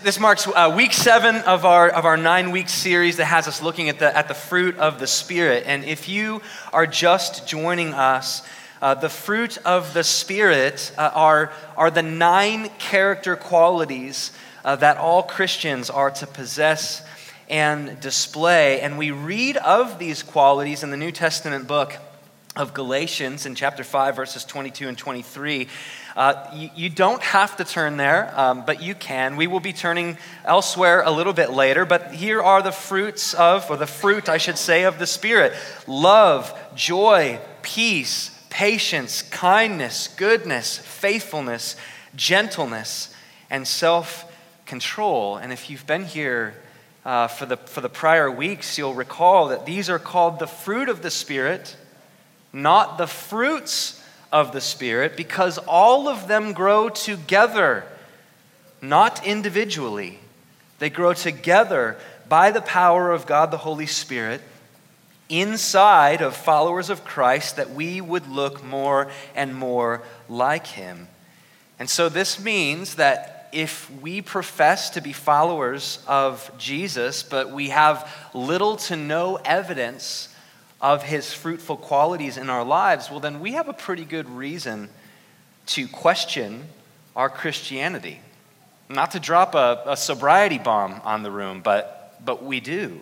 This marks uh, week seven of our, of our nine week series that has us looking at the, at the fruit of the Spirit. And if you are just joining us, uh, the fruit of the Spirit uh, are, are the nine character qualities uh, that all Christians are to possess and display. And we read of these qualities in the New Testament book of Galatians in chapter 5, verses 22 and 23. Uh, you, you, don't have to turn there, um, but you can. We will be turning elsewhere a little bit later, but here are the fruits of, or the fruit, I should say, of the Spirit love, joy, peace, patience, kindness, goodness, faithfulness, gentleness, and self control. And if you've been here uh, for, the, for the prior weeks, you'll recall that these are called the fruit of the Spirit, not the fruits of the Spirit because all of them grow together, not individually. They grow together by the power of God the Holy Spirit inside of followers of Christ that we would look more and more like Him. And so this means that if we profess to be followers of Jesus, but we have little to no evidence of his fruitful qualities in our lives, well, then we have a pretty good reason to question our Christianity. Not to drop a, a sobriety bomb on the room, but, but we do.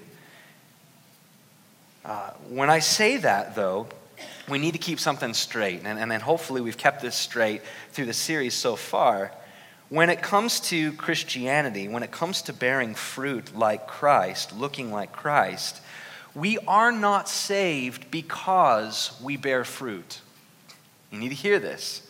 Uh, when I say that, though, we need to keep something straight, and, and then hopefully we've kept this straight through the series so far. When it comes to Christianity, when it comes to bearing fruit like Christ, looking like Christ, we are not saved because we bear fruit. You need to hear this.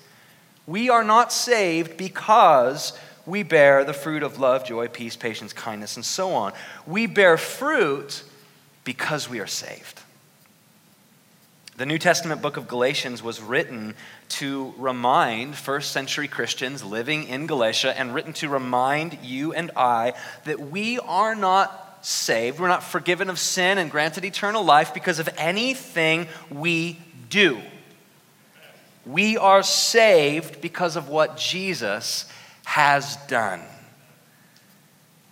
We are not saved because we bear the fruit of love, joy, peace, patience, kindness, and so on. We bear fruit because we are saved. The New Testament book of Galatians was written to remind first century Christians living in Galatia and written to remind you and I that we are not saved, we're not forgiven of sin and granted eternal life because of anything we do. We are saved because of what Jesus has done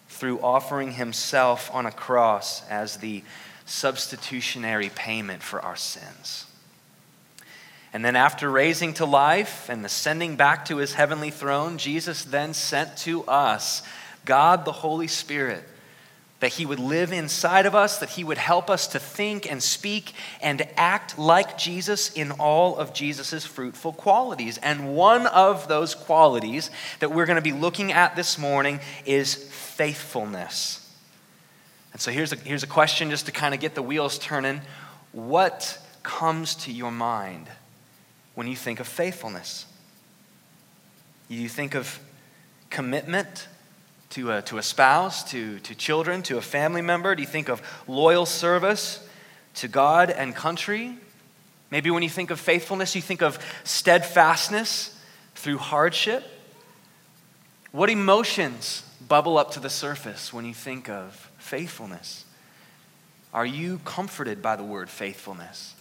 through offering himself on a cross as the substitutionary payment for our sins. And then, after raising to life and ascending back to his heavenly throne, Jesus then sent to us God the Holy Spirit that He would live inside of us, that He would help us to think and speak and act like Jesus in all of Jesus' fruitful qualities. And one of those qualities that we're going to be looking at this morning is faithfulness. And so here's a, here's a question just to kind of get the wheels turning. What comes to your mind when you think of faithfulness? You think of commitment? To a, to a spouse, to, to children, to a family member? Do you think of loyal service to God and country? Maybe when you think of faithfulness, you think of steadfastness through hardship. What emotions bubble up to the surface when you think of faithfulness? Are you comforted by the word faithfulness?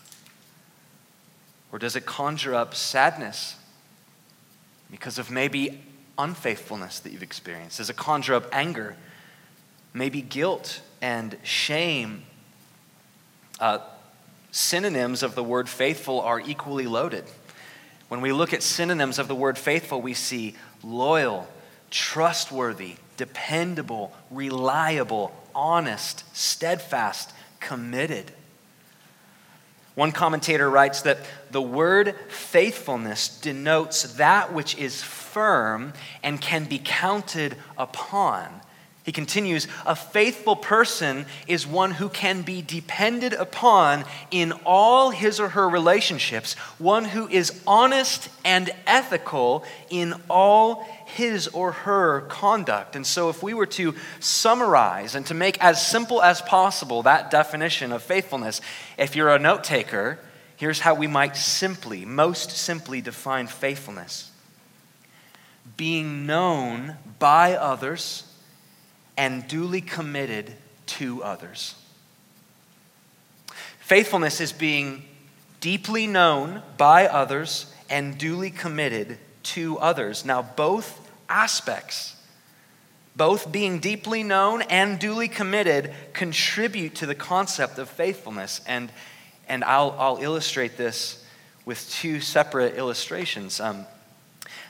Or does it conjure up sadness because of maybe unfaithfulness that you've experienced? Does it conjure up anger? Maybe guilt and shame? Uh, synonyms of the word faithful are equally loaded. When we look at synonyms of the word faithful, we see loyal, trustworthy, dependable, reliable, honest, steadfast, committed. One commentator writes that the word faithfulness denotes that which is firm and can be counted upon. He continues, a faithful person is one who can be depended upon in all his or her relationships, one who is honest and ethical in all his or her conduct. And so, if we were to summarize and to make as simple as possible that definition of faithfulness, if you're a note taker, here's how we might simply, most simply define faithfulness being known by others and duly committed to others. Faithfulness is being deeply known by others and duly committed to others. Now, both aspects, both being deeply known and duly committed, contribute to the concept of faithfulness. And, and I'll, I'll illustrate this with two separate illustrations. Um,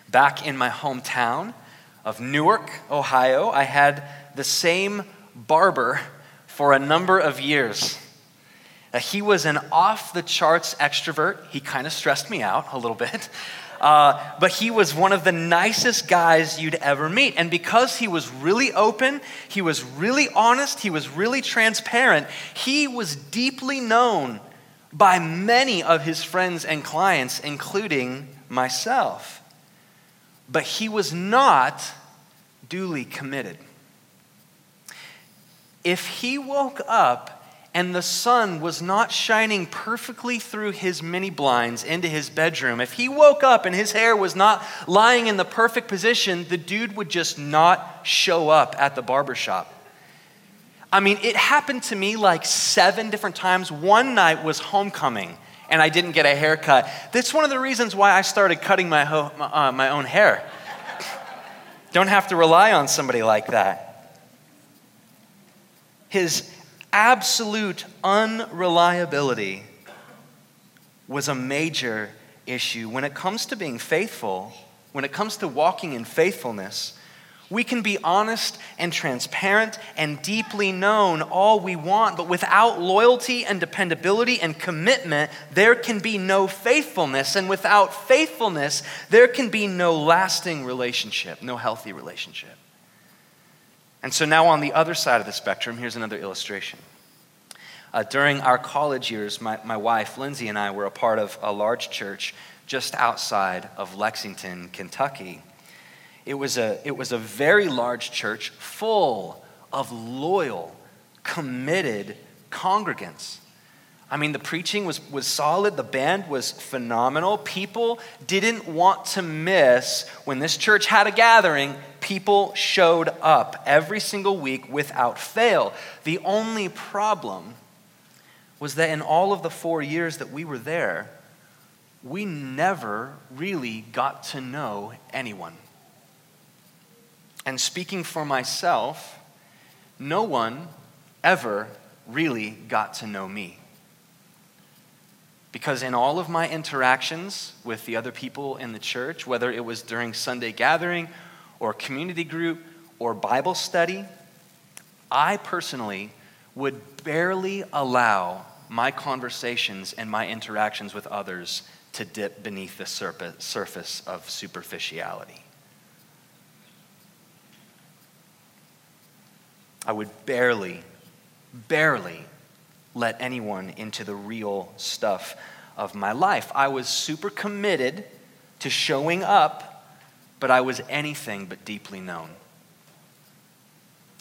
back in my hometown of Newark, Ohio, I had the same barber for a number of years. Uh, he was an off the charts extrovert. He kind of stressed me out a little bit. Uh, but he was one of the nicest guys you'd ever meet. And because he was really open, he was really honest, he was really transparent, he was deeply known by many of his friends and clients, including myself. But he was not duly committed. If he woke up and the sun was not shining perfectly through his mini blinds into his bedroom, if he woke up and his hair was not lying in the perfect position, the dude would just not show up at the barbershop. I mean, it happened to me like seven different times. One night was homecoming, and I didn't get a haircut. That's one of the reasons why I started cutting my, ho- uh, my own hair. Don't have to rely on somebody like that. His absolute unreliability was a major issue. When it comes to being faithful, when it comes to walking in faithfulness, we can be honest and transparent and deeply known all we want, but without loyalty and dependability and commitment, there can be no faithfulness. And without faithfulness, there can be no lasting relationship, no healthy relationship. And so now, on the other side of the spectrum, here's another illustration. Uh, during our college years, my, my wife, Lindsay, and I were a part of a large church just outside of Lexington, Kentucky. It was a, it was a very large church full of loyal, committed congregants. I mean, the preaching was, was solid, the band was phenomenal. People didn't want to miss when this church had a gathering, people showed up every single week without fail. The only problem was that in all of the four years that we were there, we never really got to know anyone. And speaking for myself, no one ever really got to know me. Because in all of my interactions with the other people in the church, whether it was during Sunday gathering or community group or Bible study, I personally would barely allow my conversations and my interactions with others to dip beneath the surface of superficiality. I would barely, barely let anyone into the real stuff of my life. I was super committed to showing up, but I was anything but deeply known.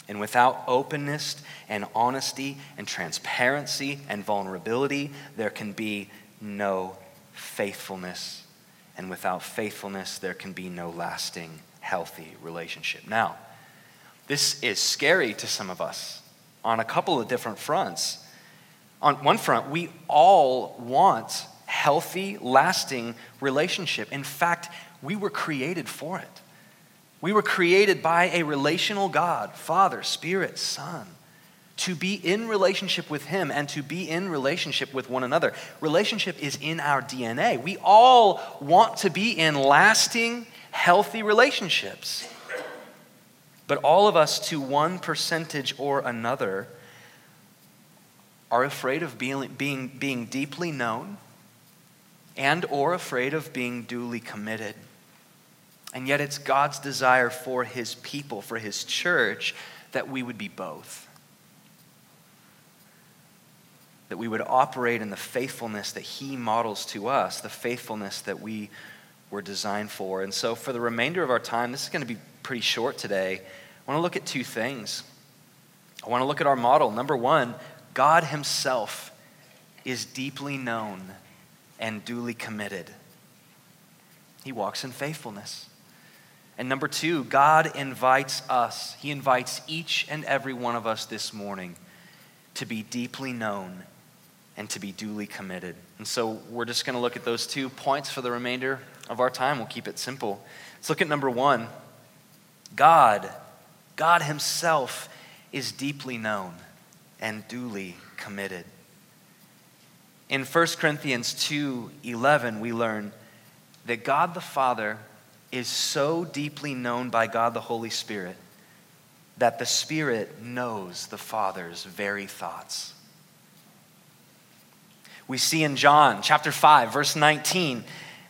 And without openness and honesty and transparency and vulnerability, there can be no faithfulness. And without faithfulness, there can be no lasting, healthy relationship. Now, this is scary to some of us on a couple of different fronts. On one front, we all want healthy, lasting relationship. In fact, we were created for it. We were created by a relational God, Father, Spirit, Son, to be in relationship with Him and to be in relationship with one another. Relationship is in our DNA. We all want to be in lasting, healthy relationships. But all of us, to one percentage or another, are afraid of being, being, being deeply known and or afraid of being duly committed. And yet, it's God's desire for his people, for his church, that we would be both. That we would operate in the faithfulness that he models to us, the faithfulness that we were designed for. And so, for the remainder of our time, this is going to be pretty short today. I want to look at two things. I want to look at our model. Number one, God himself is deeply known and duly committed, he walks in faithfulness. And number two, God invites us, He invites each and every one of us this morning to be deeply known and to be duly committed. And so we're just going to look at those two points for the remainder of our time. We'll keep it simple. Let's look at number one God God Himself is deeply known and duly committed. In 1 Corinthians 2:11 we learn that God the Father is so deeply known by God the Holy Spirit that the Spirit knows the Father's very thoughts. We see in John chapter 5 verse 19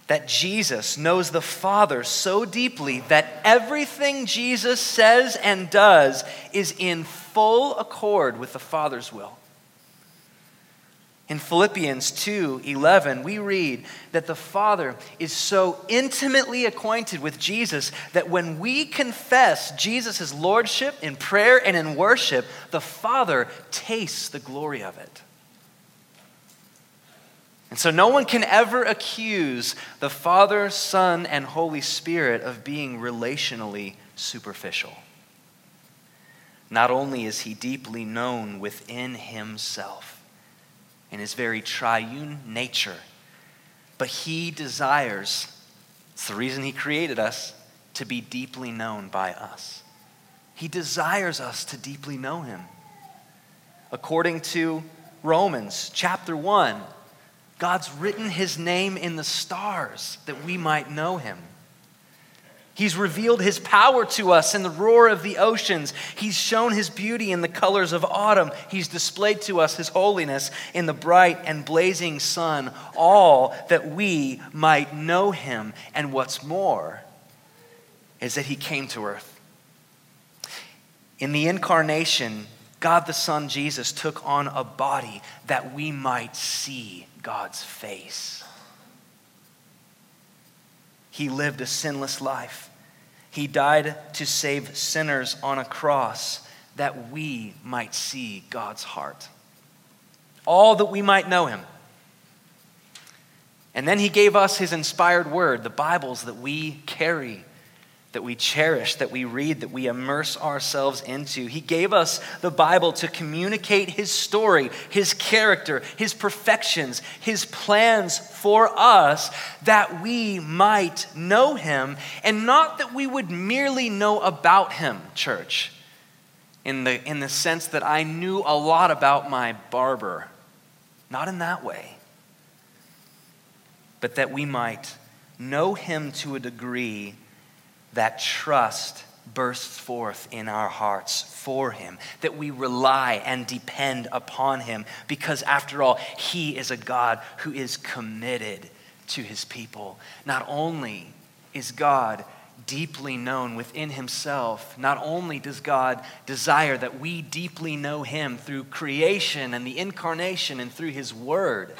that Jesus knows the Father so deeply that everything Jesus says and does is in full accord with the Father's will. In Philippians 2:11 we read that the Father is so intimately acquainted with Jesus that when we confess Jesus' lordship in prayer and in worship, the Father tastes the glory of it. And so no one can ever accuse the Father, Son, and Holy Spirit of being relationally superficial. Not only is he deeply known within himself in his very triune nature, but he desires, it's the reason he created us, to be deeply known by us. He desires us to deeply know him. According to Romans chapter 1, God's written his name in the stars that we might know him. He's revealed his power to us in the roar of the oceans. He's shown his beauty in the colors of autumn. He's displayed to us his holiness in the bright and blazing sun, all that we might know him. And what's more is that he came to earth. In the incarnation, God the Son Jesus took on a body that we might see God's face. He lived a sinless life. He died to save sinners on a cross that we might see God's heart. All that we might know him. And then he gave us his inspired word, the Bibles that we carry that we cherish, that we read, that we immerse ourselves into. He gave us the Bible to communicate His story, His character, His perfections, His plans for us, that we might know Him, and not that we would merely know about Him, church, in the, in the sense that I knew a lot about my barber. Not in that way. But that we might know Him to a degree that trust bursts forth in our hearts for Him, that we rely and depend upon Him, because after all, He is a God who is committed to His people. Not only is God deeply known within Himself, not only does God desire that we deeply know Him through creation and the incarnation and through His Word,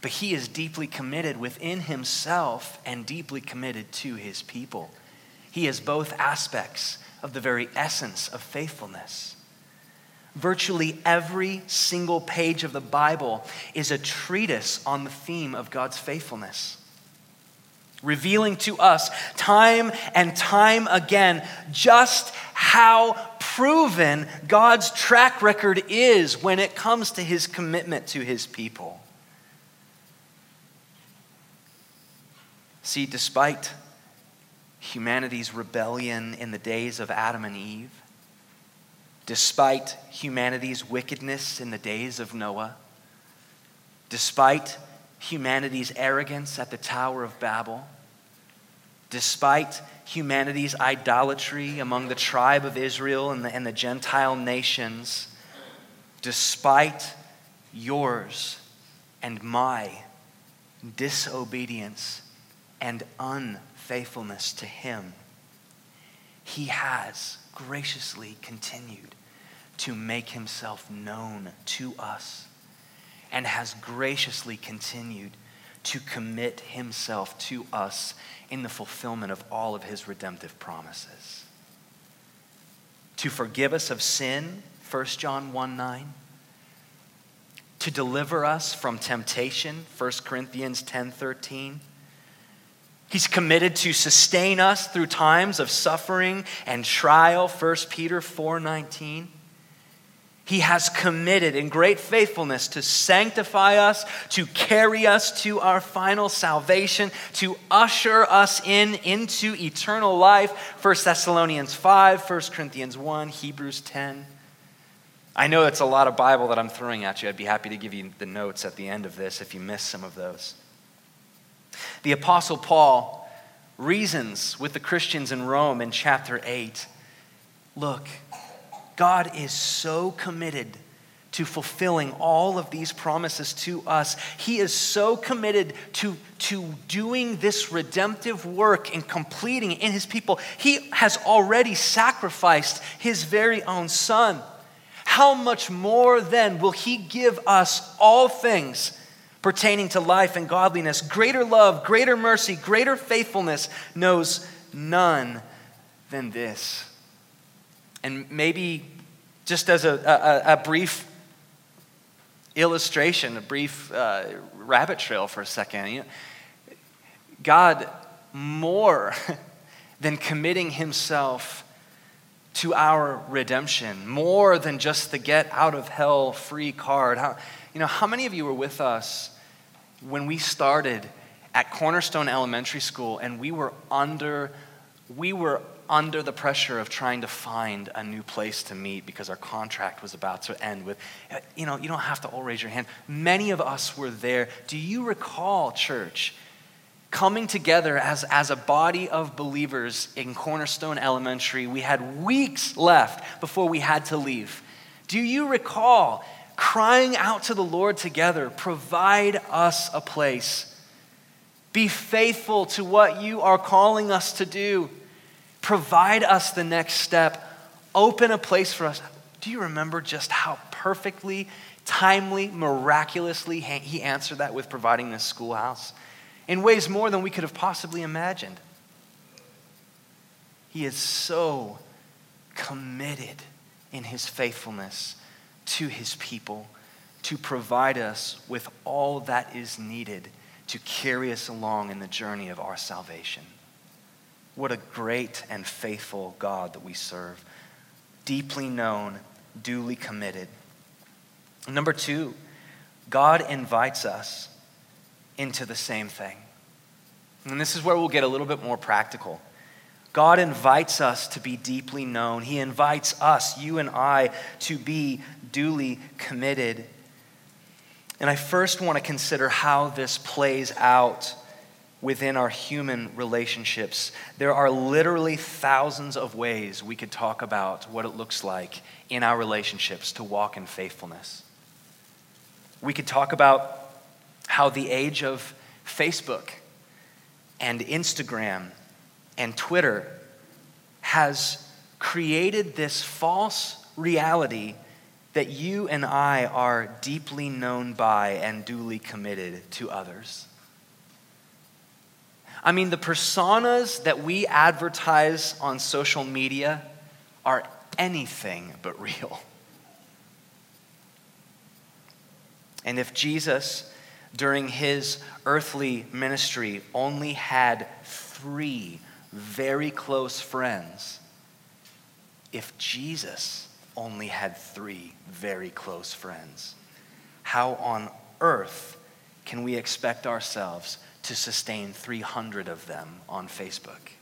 but He is deeply committed within Himself and deeply committed to His people. He is both aspects of the very essence of faithfulness. Virtually every single page of the Bible is a treatise on the theme of God's faithfulness, revealing to us time and time again just how proven God's track record is when it comes to his commitment to his people. See, despite humanity's rebellion in the days of Adam and Eve, despite humanity's wickedness in the days of Noah, despite humanity's arrogance at the Tower of Babel, despite humanity's idolatry among the tribe of Israel and the, and the Gentile nations, despite yours and my disobedience and unbelief faithfulness to Him, He has graciously continued to make Himself known to us and has graciously continued to commit Himself to us in the fulfillment of all of His redemptive promises. To forgive us of sin, 1 John 1 9 to deliver us from temptation 1 corinthians 10 13 He's committed to sustain us through times of suffering and trial, 1 Peter 4:19. He has committed in great faithfulness to sanctify us, to carry us to our final salvation, to usher us in into eternal life. 1 Thessalonians 5, 1 Corinthians 1, Hebrews 10. I know it's a lot of Bible that I'm throwing at you. I'd be happy to give you the notes at the end of this if you miss some of those. The Apostle Paul reasons with the Christians in Rome in chapter 8. Look, God is so committed to fulfilling all of these promises to us. He is so committed to, to doing this redemptive work and completing in his people. He has already sacrificed his very own son. How much more then will he give us all things pertaining to life and godliness? Greater love, greater mercy, greater faithfulness knows none than this. And maybe just as a, a, a brief illustration, a brief uh, rabbit trail for a second, you know, God, more than committing himself to our redemption, more than just the get out of hell free card. How, you know, how many of you were with us when we started at Cornerstone Elementary School and we were under, we were under the pressure of trying to find a new place to meet because our contract was about to end with you know you don't have to all raise your hand. Many of us were there. Do you recall church coming together as, as a body of believers in cornerstone elementary? We had weeks left before we had to leave. Do you recall crying out to the lord together provide us a place be faithful to what you are calling us to do provide us the next step, open a place for us. Do you remember just how perfectly, timely, miraculously he answered that with providing this schoolhouse in ways more than we could have possibly imagined? He is so committed in his faithfulness to his people to provide us with all that is needed to carry us along in the journey of our salvation. What a great and faithful God that we serve. Deeply known, duly committed. Number two, God invites us into the same thing. And this is where we'll get a little bit more practical. God invites us to be deeply known. He invites us, you and I, to be duly committed. And I first want to consider how this plays out within our human relationships. There are literally thousands of ways we could talk about what it looks like in our relationships to walk in faithfulness. We could talk about how the age of Facebook and Instagram and Twitter has created this false reality that you and I are deeply known by and duly committed to others. I mean, the personas that we advertise on social media are anything but real. And if Jesus, during his earthly ministry, only had three very close friends, if Jesus only had three very close friends, how on earth can we expect ourselves to sustain 300 of them on Facebook.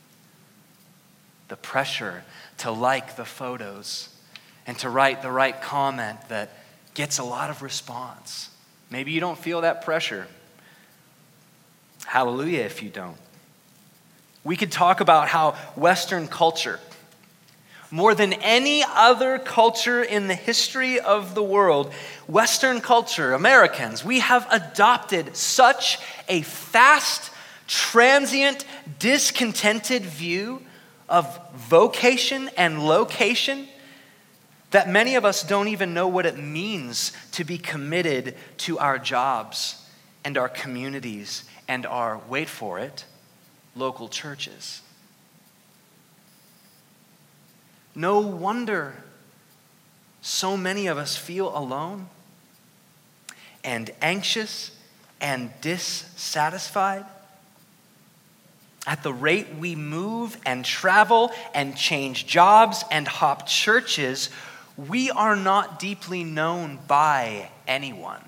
The pressure to like the photos and to write the right comment that gets a lot of response. Maybe you don't feel that pressure. Hallelujah if you don't. We could talk about how Western culture more than any other culture in the history of the world, Western culture, Americans, we have adopted such a fast, transient, discontented view of vocation and location that many of us don't even know what it means to be committed to our jobs and our communities and our, wait for it, local churches. No wonder so many of us feel alone and anxious and dissatisfied. At the rate we move and travel and change jobs and hop churches, we are not deeply known by anyone,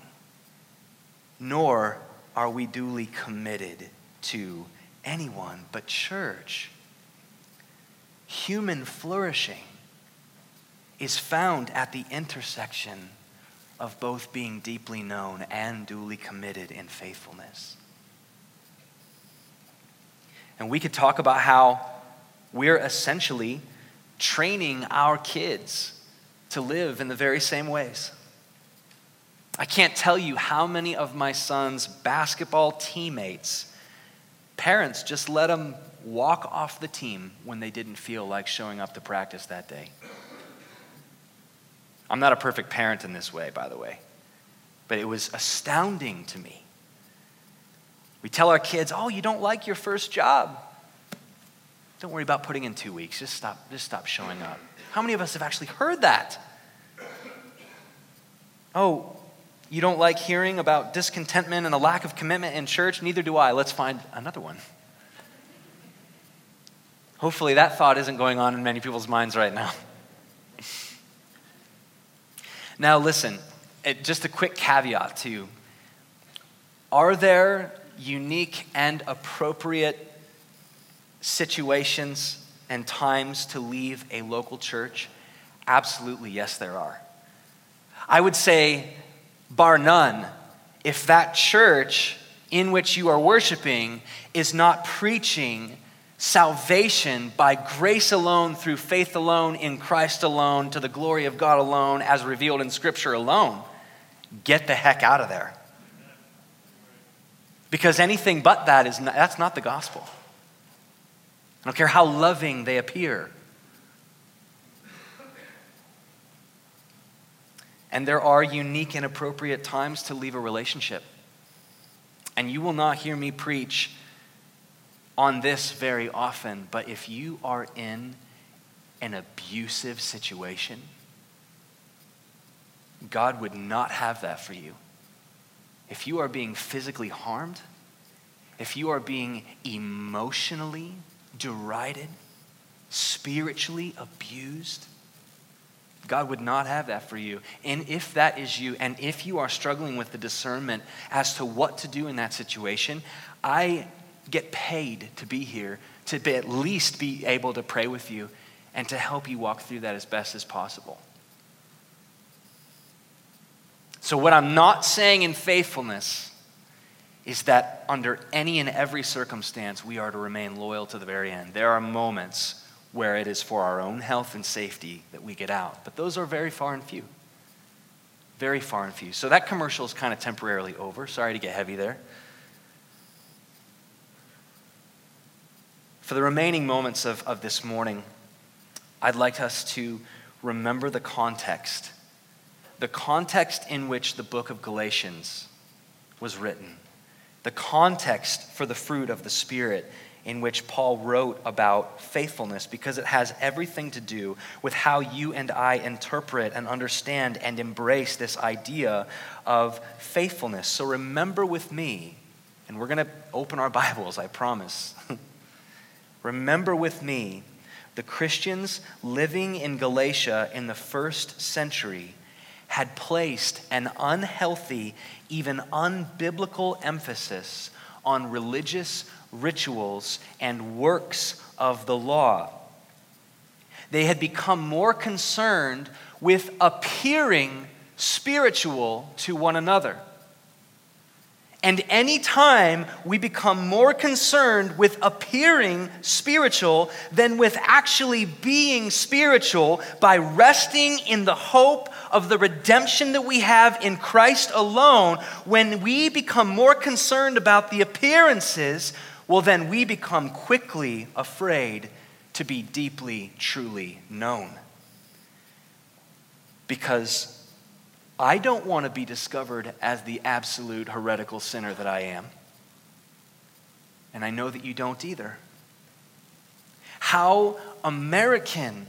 nor are we duly committed to anyone. But, church, human flourishing is found at the intersection of both being deeply known and duly committed in faithfulness. And we could talk about how we're essentially training our kids to live in the very same ways. I can't tell you how many of my son's basketball teammates, parents just let them walk off the team when they didn't feel like showing up to practice that day. I'm not a perfect parent in this way, by the way, but it was astounding to me. We tell our kids, oh, you don't like your first job. Don't worry about putting in two weeks. Just stop, just stop showing up. How many of us have actually heard that? Oh, you don't like hearing about discontentment and a lack of commitment in church? Neither do I. Let's find another one. Hopefully, that thought isn't going on in many people's minds right now. Now, listen, it, just a quick caveat to are there unique and appropriate situations and times to leave a local church? Absolutely, yes, there are. I would say, bar none, if that church in which you are worshiping is not preaching salvation by grace alone, through faith alone, in Christ alone, to the glory of God alone, as revealed in Scripture alone, get the heck out of there. Because anything but that is not, that's not the gospel. I don't care how loving they appear. And there are unique and appropriate times to leave a relationship. And you will not hear me preach on this very often, but if you are in an abusive situation, God would not have that for you. If you are being physically harmed, if you are being emotionally derided, spiritually abused, God would not have that for you. And if that is you, and if you are struggling with the discernment as to what to do in that situation, I get paid to be here, to be, at least be able to pray with you and to help you walk through that as best as possible. So, what I'm not saying in faithfulness is that under any and every circumstance, we are to remain loyal to the very end. There are moments where it is for our own health and safety that we get out, but those are very far and few. Very far and few. So, that commercial is kind of temporarily over. Sorry to get heavy there. For the remaining moments of, of this morning, I'd like us to remember the context, the context in which the book of Galatians was written, the context for the fruit of the Spirit in which Paul wrote about faithfulness because it has everything to do with how you and I interpret and understand and embrace this idea of faithfulness. So remember with me, and we're going to open our Bibles, I promise. Remember with me, the Christians living in Galatia in the first century had placed an unhealthy, even unbiblical emphasis on religious rituals and works of the law. They had become more concerned with appearing spiritual to one another. And anytime we become more concerned with appearing spiritual than with actually being spiritual by resting in the hope of the redemption that we have in Christ alone, when we become more concerned about the appearances, well, then we become quickly afraid to be deeply, truly known. Because I don't want to be discovered as the absolute heretical sinner that I am. And I know that you don't either. How American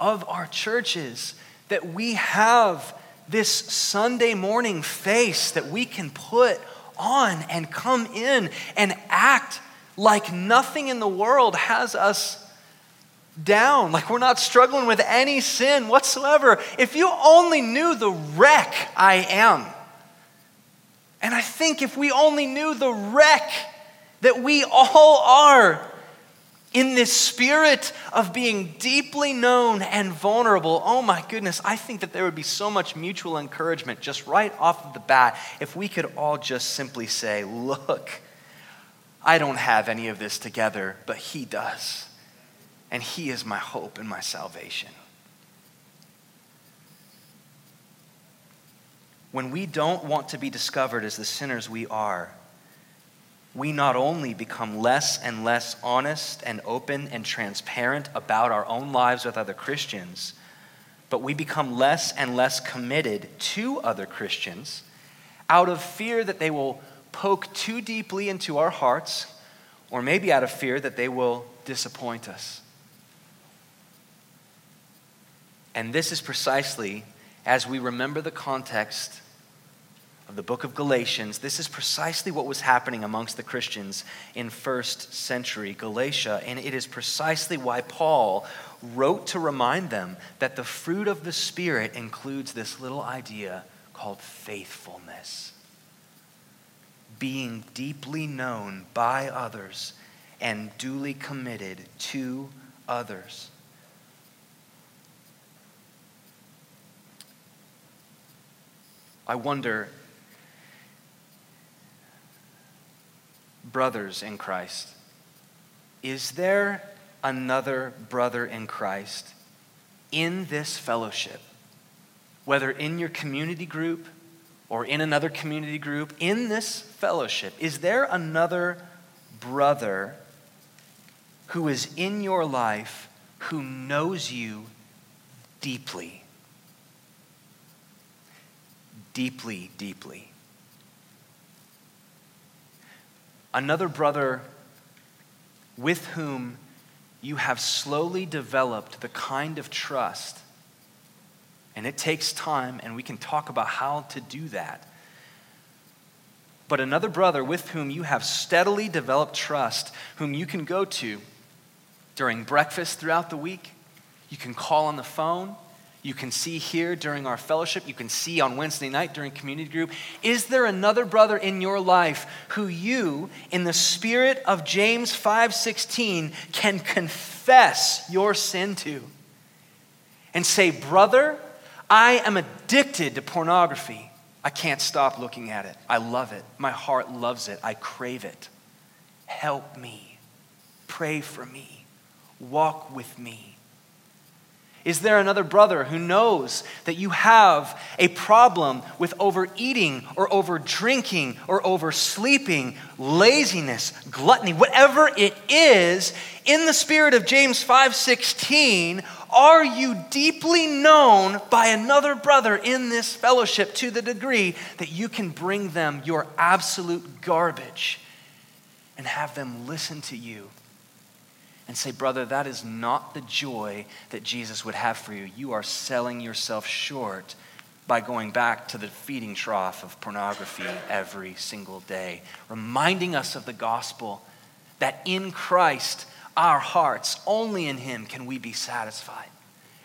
of our churches that we have this Sunday morning face that we can put on and come in and act like nothing in the world has us down, like we're not struggling with any sin whatsoever. If you only knew the wreck I am, and I think if we only knew the wreck that we all are in this spirit of being deeply known and vulnerable, oh my goodness, I think that there would be so much mutual encouragement just right off the bat if we could all just simply say, Look, I don't have any of this together, but He does. And He is my hope and my salvation. When we don't want to be discovered as the sinners we are, we not only become less and less honest and open and transparent about our own lives with other Christians, but we become less and less committed to other Christians out of fear that they will poke too deeply into our hearts, or maybe out of fear that they will disappoint us. And this is precisely as we remember the context of the book of Galatians, this is precisely what was happening amongst the Christians in first century Galatia. And it is precisely why Paul wrote to remind them that the fruit of the Spirit includes this little idea called faithfulness. Being deeply known by others and duly committed to others. I wonder brothers in Christ, is there another brother in Christ in this fellowship? Whether in your community group or in another community group, in this fellowship, is there another brother who is in your life who knows you deeply? Deeply, deeply. another brother with whom you have slowly developed the kind of trust, and it takes time, and we can talk about how to do that. But another brother with whom you have steadily developed trust, whom you can go to during breakfast throughout the week, you can call on the phone, you can see here during our fellowship, you can see on Wednesday night during community group. Is there another brother in your life who you, in the spirit of James 5:16, can confess your sin to? And say, "Brother, I am addicted to pornography. I can't stop looking at it. I love it. My heart loves it. I crave it. Help me. Pray for me. Walk with me." Is there another brother who knows that you have a problem with overeating or over drinking or oversleeping, laziness, gluttony, whatever it is, in the spirit of James 5:16, are you deeply known by another brother in this fellowship to the degree that you can bring them your absolute garbage and have them listen to you and say, Brother, that is not the joy that Jesus would have for you. You are selling yourself short by going back to the feeding trough of pornography every single day, reminding us of the gospel that in Christ, our hearts, only in Him can we be satisfied.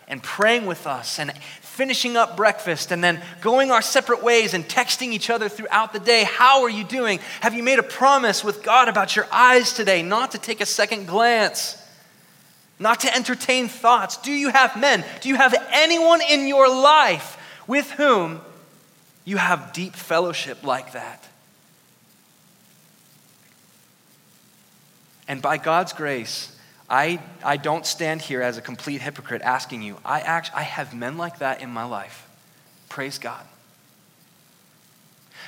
And praying with us and finishing up breakfast and then going our separate ways and texting each other throughout the day. How are you doing? Have you made a promise with God about your eyes today not to take a second glance? Not to entertain thoughts. Do you have men? Do you have anyone in your life with whom you have deep fellowship like that? And by God's grace, I, I don't stand here as a complete hypocrite asking you. I, act, I have men like that in my life. Praise God.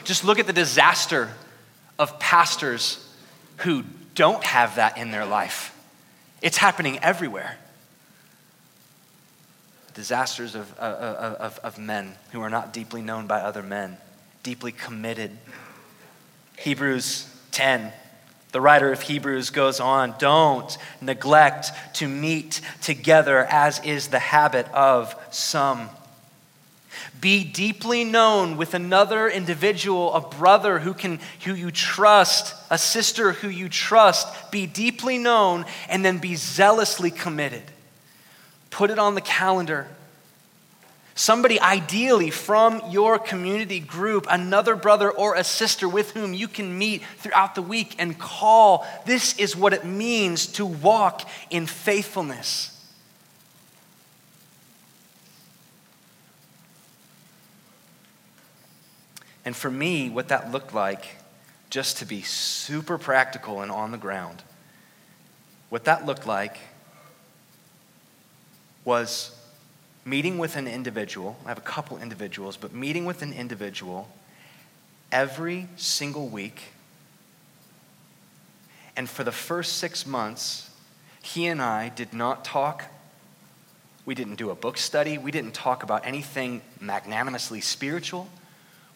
Just look at the disaster of pastors who don't have that in their life. It's happening everywhere. Disasters of, of, of, of men who are not deeply known by other men, deeply committed. Hebrews 10 the writer of Hebrews goes on Don't neglect to meet together, as is the habit of some. Be deeply known with another individual, a brother who, can, who you trust, a sister who you trust. Be deeply known and then be zealously committed. Put it on the calendar. Somebody ideally from your community group, another brother or a sister with whom you can meet throughout the week and call. This is what it means to walk in faithfulness. And for me, what that looked like, just to be super practical and on the ground, what that looked like was meeting with an individual, I have a couple individuals, but meeting with an individual every single week. And for the first six months, he and I did not talk. We didn't do a book study. We didn't talk about anything magnanimously spiritual.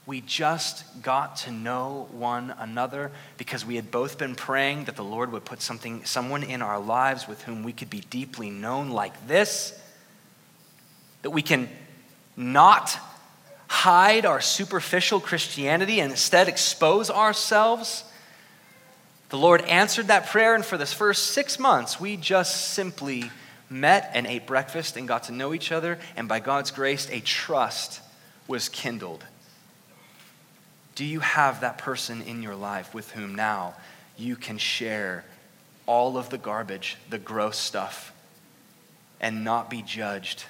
We just got to know one another because we had both been praying that the Lord would put something, someone in our lives with whom we could be deeply known like this that we can not hide our superficial Christianity and instead expose ourselves. The Lord answered that prayer, and for this first six months, we just simply met and ate breakfast and got to know each other, and by God's grace, a trust was kindled. Do you have that person in your life with whom now you can share all of the garbage, the gross stuff, and not be judged?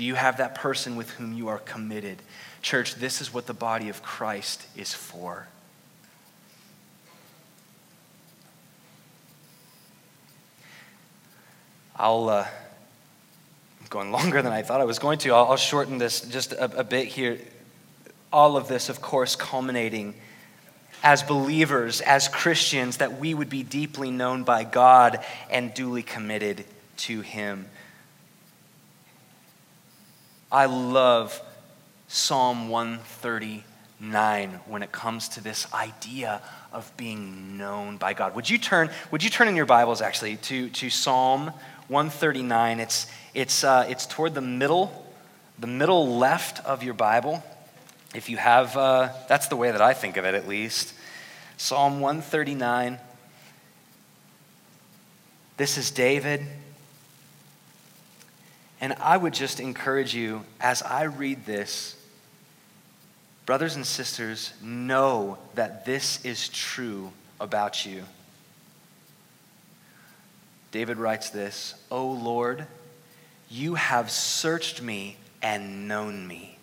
Do you have that person with whom you are committed? Church, this is what the body of Christ is for. I'll, uh, I'm going longer than I thought I was going to. I'll, I'll shorten this just a, a bit here. All of this, of course, culminating as believers, as Christians, that we would be deeply known by God and duly committed to Him. I love Psalm 139 when it comes to this idea of being known by God. Would you turn, would you turn in your Bibles actually to, to Psalm 139? It's, it's, uh, it's toward the middle, the middle left of your Bible. If you have, uh, that's the way that I think of it at least. Psalm 139. This is David and I would just encourage you as I read this, brothers and sisters, know that this is true about you. David writes this O Lord, you have searched me and known me.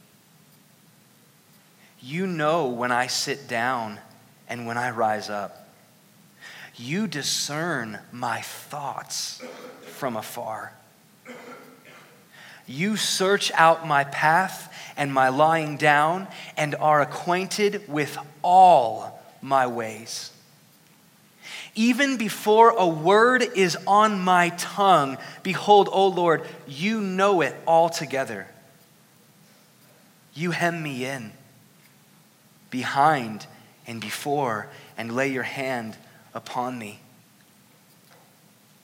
You know when I sit down and when I rise up. You discern my thoughts from afar. You search out my path and my lying down and are acquainted with all my ways. Even before a word is on my tongue, behold, O Lord, you know it altogether. You hem me in, behind and before, and lay your hand upon me.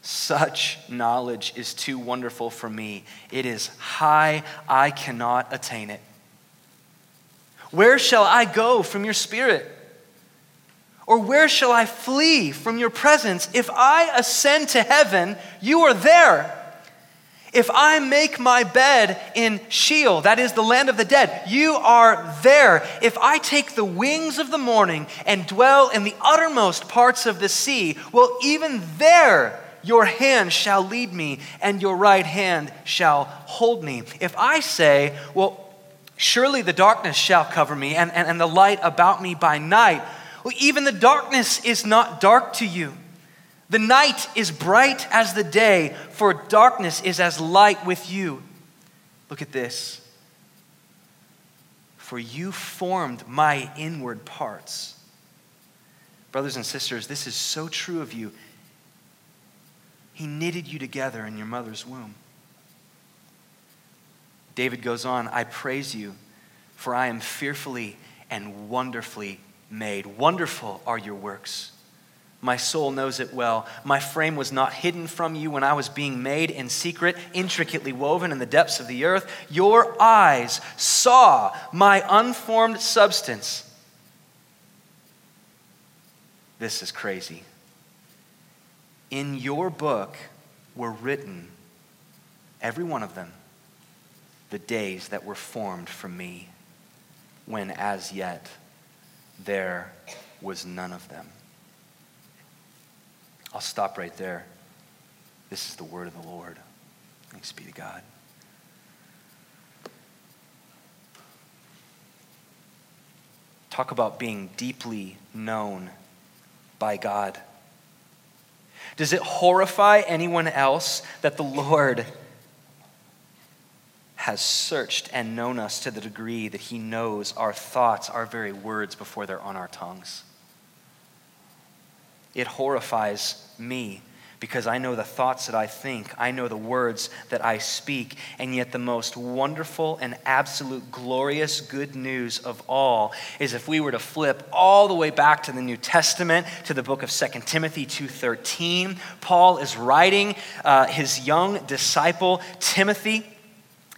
Such knowledge is too wonderful for me. It is high, I cannot attain it. Where shall I go from your spirit? Or where shall I flee from your presence? If I ascend to heaven, you are there. If I make my bed in Sheol, that is the land of the dead, you are there. If I take the wings of the morning and dwell in the uttermost parts of the sea, well, even there your hand shall lead me, and your right hand shall hold me. If I say, Well, surely the darkness shall cover me, and, and, and the light about me by night, well, even the darkness is not dark to you. The night is bright as the day, for darkness is as light with you. Look at this. For you formed my inward parts. Brothers and sisters, this is so true of you. He knitted you together in your mother's womb. David goes on, I praise you, for I am fearfully and wonderfully made. Wonderful are your works. My soul knows it well. My frame was not hidden from you when I was being made in secret, intricately woven in the depths of the earth. Your eyes saw my unformed substance. This is crazy in your book were written every one of them, the days that were formed for me, when as yet there was none of them. I'll stop right there. This is the word of the Lord. Thanks be to God. Talk about being deeply known by God. Does it horrify anyone else that the Lord has searched and known us to the degree that he knows our thoughts, our very words, before they're on our tongues? It horrifies me because I know the thoughts that I think, I know the words that I speak, and yet the most wonderful and absolute glorious good news of all is if we were to flip all the way back to the New Testament to the book of 2 Timothy 2:13, Paul is writing uh, his young disciple Timothy,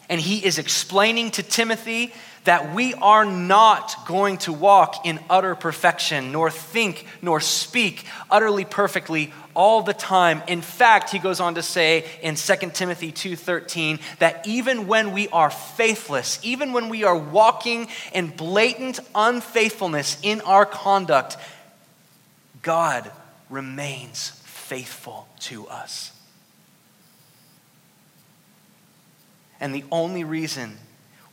and he is explaining to Timothy that we are not going to walk in utter perfection, nor think, nor speak utterly perfectly all the time. In fact, he goes on to say in 2 Timothy 2:13 that even when we are faithless, even when we are walking in blatant unfaithfulness in our conduct, God remains faithful to us. And the only reason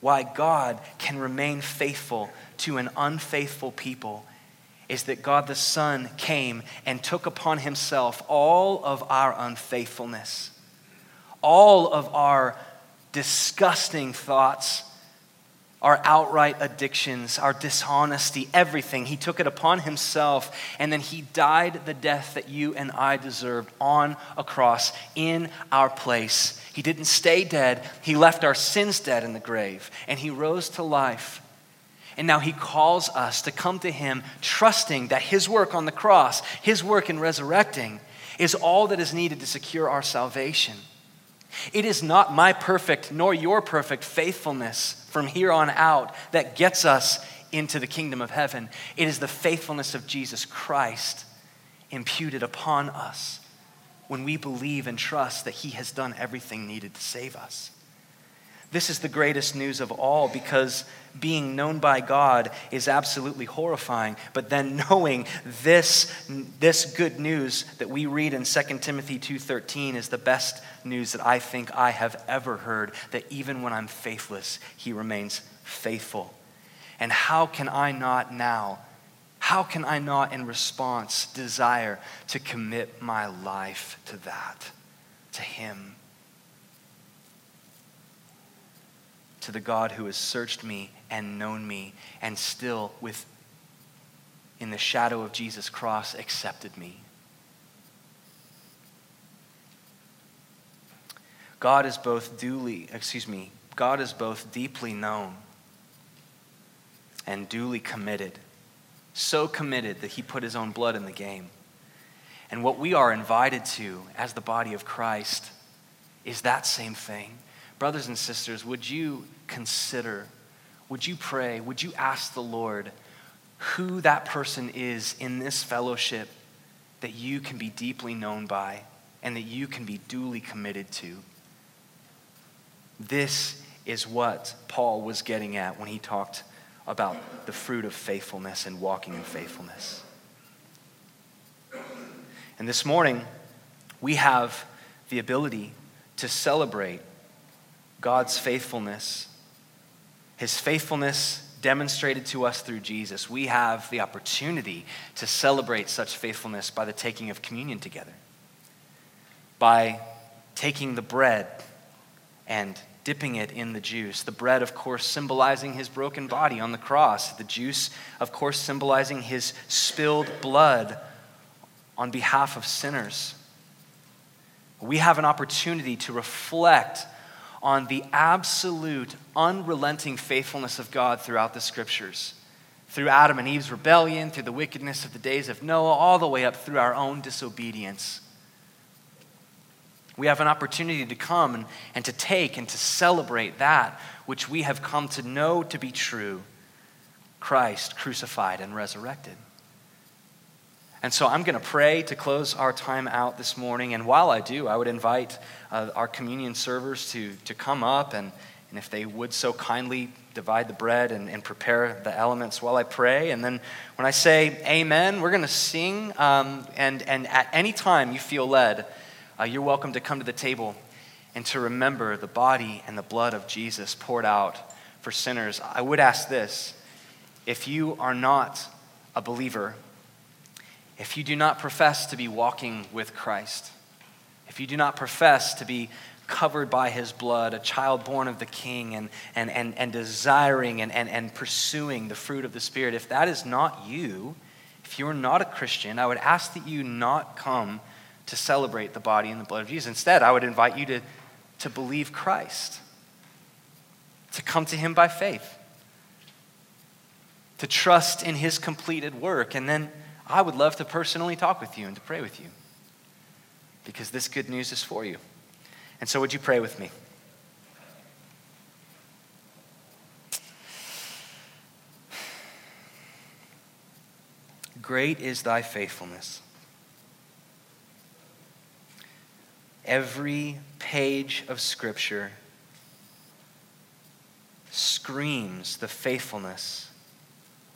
why God can remain faithful to an unfaithful people is that God the Son came and took upon himself all of our unfaithfulness, all of our disgusting thoughts, our outright addictions, our dishonesty, everything. He took it upon himself, and then he died the death that you and I deserved on a cross in our place. He didn't stay dead, he left our sins dead in the grave, and he rose to life. And now he calls us to come to him, trusting that his work on the cross, his work in resurrecting, is all that is needed to secure our salvation. It is not my perfect nor your perfect faithfulness from here on out that gets us into the kingdom of heaven. It is the faithfulness of Jesus Christ imputed upon us when we believe and trust that He has done everything needed to save us. This is the greatest news of all because being known by God is absolutely horrifying. But then knowing this, this good news that we read in 2 Timothy 2.13 is the best news that I think I have ever heard, that even when I'm faithless, he remains faithful. And how can I not now, how can I not in response desire to commit my life to that, to him? to the God who has searched me and known me and still with in the shadow of Jesus cross accepted me. God is both duly, excuse me, God is both deeply known and duly committed. So committed that he put his own blood in the game. And what we are invited to as the body of Christ is that same thing brothers and sisters, would you consider, would you pray, would you ask the Lord who that person is in this fellowship that you can be deeply known by and that you can be duly committed to? This is what Paul was getting at when he talked about the fruit of faithfulness and walking in faithfulness. And this morning, we have the ability to celebrate God's faithfulness, his faithfulness demonstrated to us through Jesus, we have the opportunity to celebrate such faithfulness by the taking of communion together. By taking the bread and dipping it in the juice. The bread, of course, symbolizing his broken body on the cross. The juice, of course, symbolizing his spilled blood on behalf of sinners. We have an opportunity to reflect on the absolute, unrelenting faithfulness of God throughout the scriptures. Through Adam and Eve's rebellion, through the wickedness of the days of Noah, all the way up through our own disobedience. We have an opportunity to come and, and to take and to celebrate that which we have come to know to be true Christ crucified and resurrected. And so I'm going to pray to close our time out this morning. And while I do, I would invite uh, our communion servers to, to come up and, and if they would so kindly divide the bread and, and prepare the elements while I pray. And then when I say amen, we're going to sing. Um, and, and at any time you feel led, uh, you're welcome to come to the table and to remember the body and the blood of Jesus poured out for sinners. I would ask this if you are not a believer, if you do not profess to be walking with Christ, if you do not profess to be covered by his blood, a child born of the king, and, and, and, and desiring and, and, and pursuing the fruit of the Spirit, if that is not you, if you're not a Christian, I would ask that you not come to celebrate the body and the blood of Jesus. Instead, I would invite you to, to believe Christ, to come to him by faith, to trust in his completed work, and then I would love to personally talk with you and to pray with you because this good news is for you. And so, would you pray with me? Great is thy faithfulness. Every page of Scripture screams the faithfulness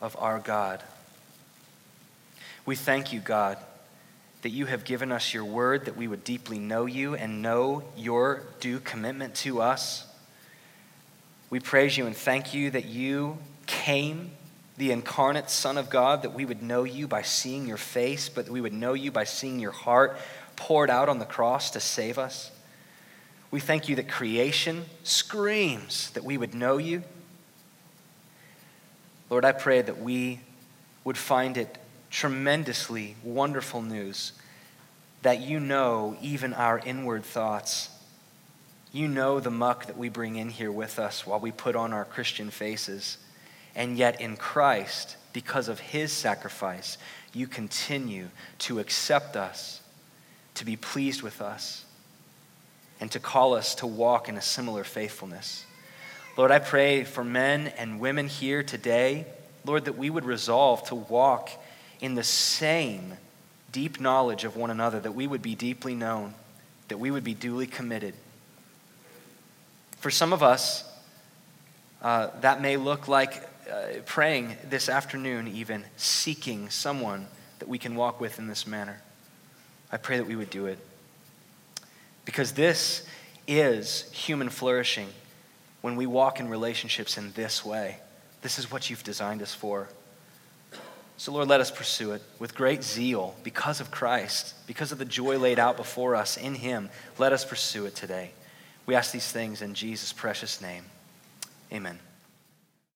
of our God. We thank you, God, that you have given us your word, that we would deeply know you and know your due commitment to us. We praise you and thank you that you came, the incarnate Son of God, that we would know you by seeing your face, but that we would know you by seeing your heart poured out on the cross to save us. We thank you that creation screams that we would know you. Lord, I pray that we would find it tremendously wonderful news that you know even our inward thoughts. You know the muck that we bring in here with us while we put on our Christian faces. And yet, in Christ, because of his sacrifice, you continue to accept us, to be pleased with us, and to call us to walk in a similar faithfulness. Lord, I pray for men and women here today, Lord, that we would resolve to walk in the same deep knowledge of one another, that we would be deeply known, that we would be duly committed. For some of us, uh, that may look like uh, praying this afternoon, even seeking someone that we can walk with in this manner. I pray that we would do it. Because this is human flourishing when we walk in relationships in this way. This is what you've designed us for. So, Lord, let us pursue it with great zeal because of Christ, because of the joy laid out before us in Him. Let us pursue it today. We ask these things in Jesus' precious name. Amen.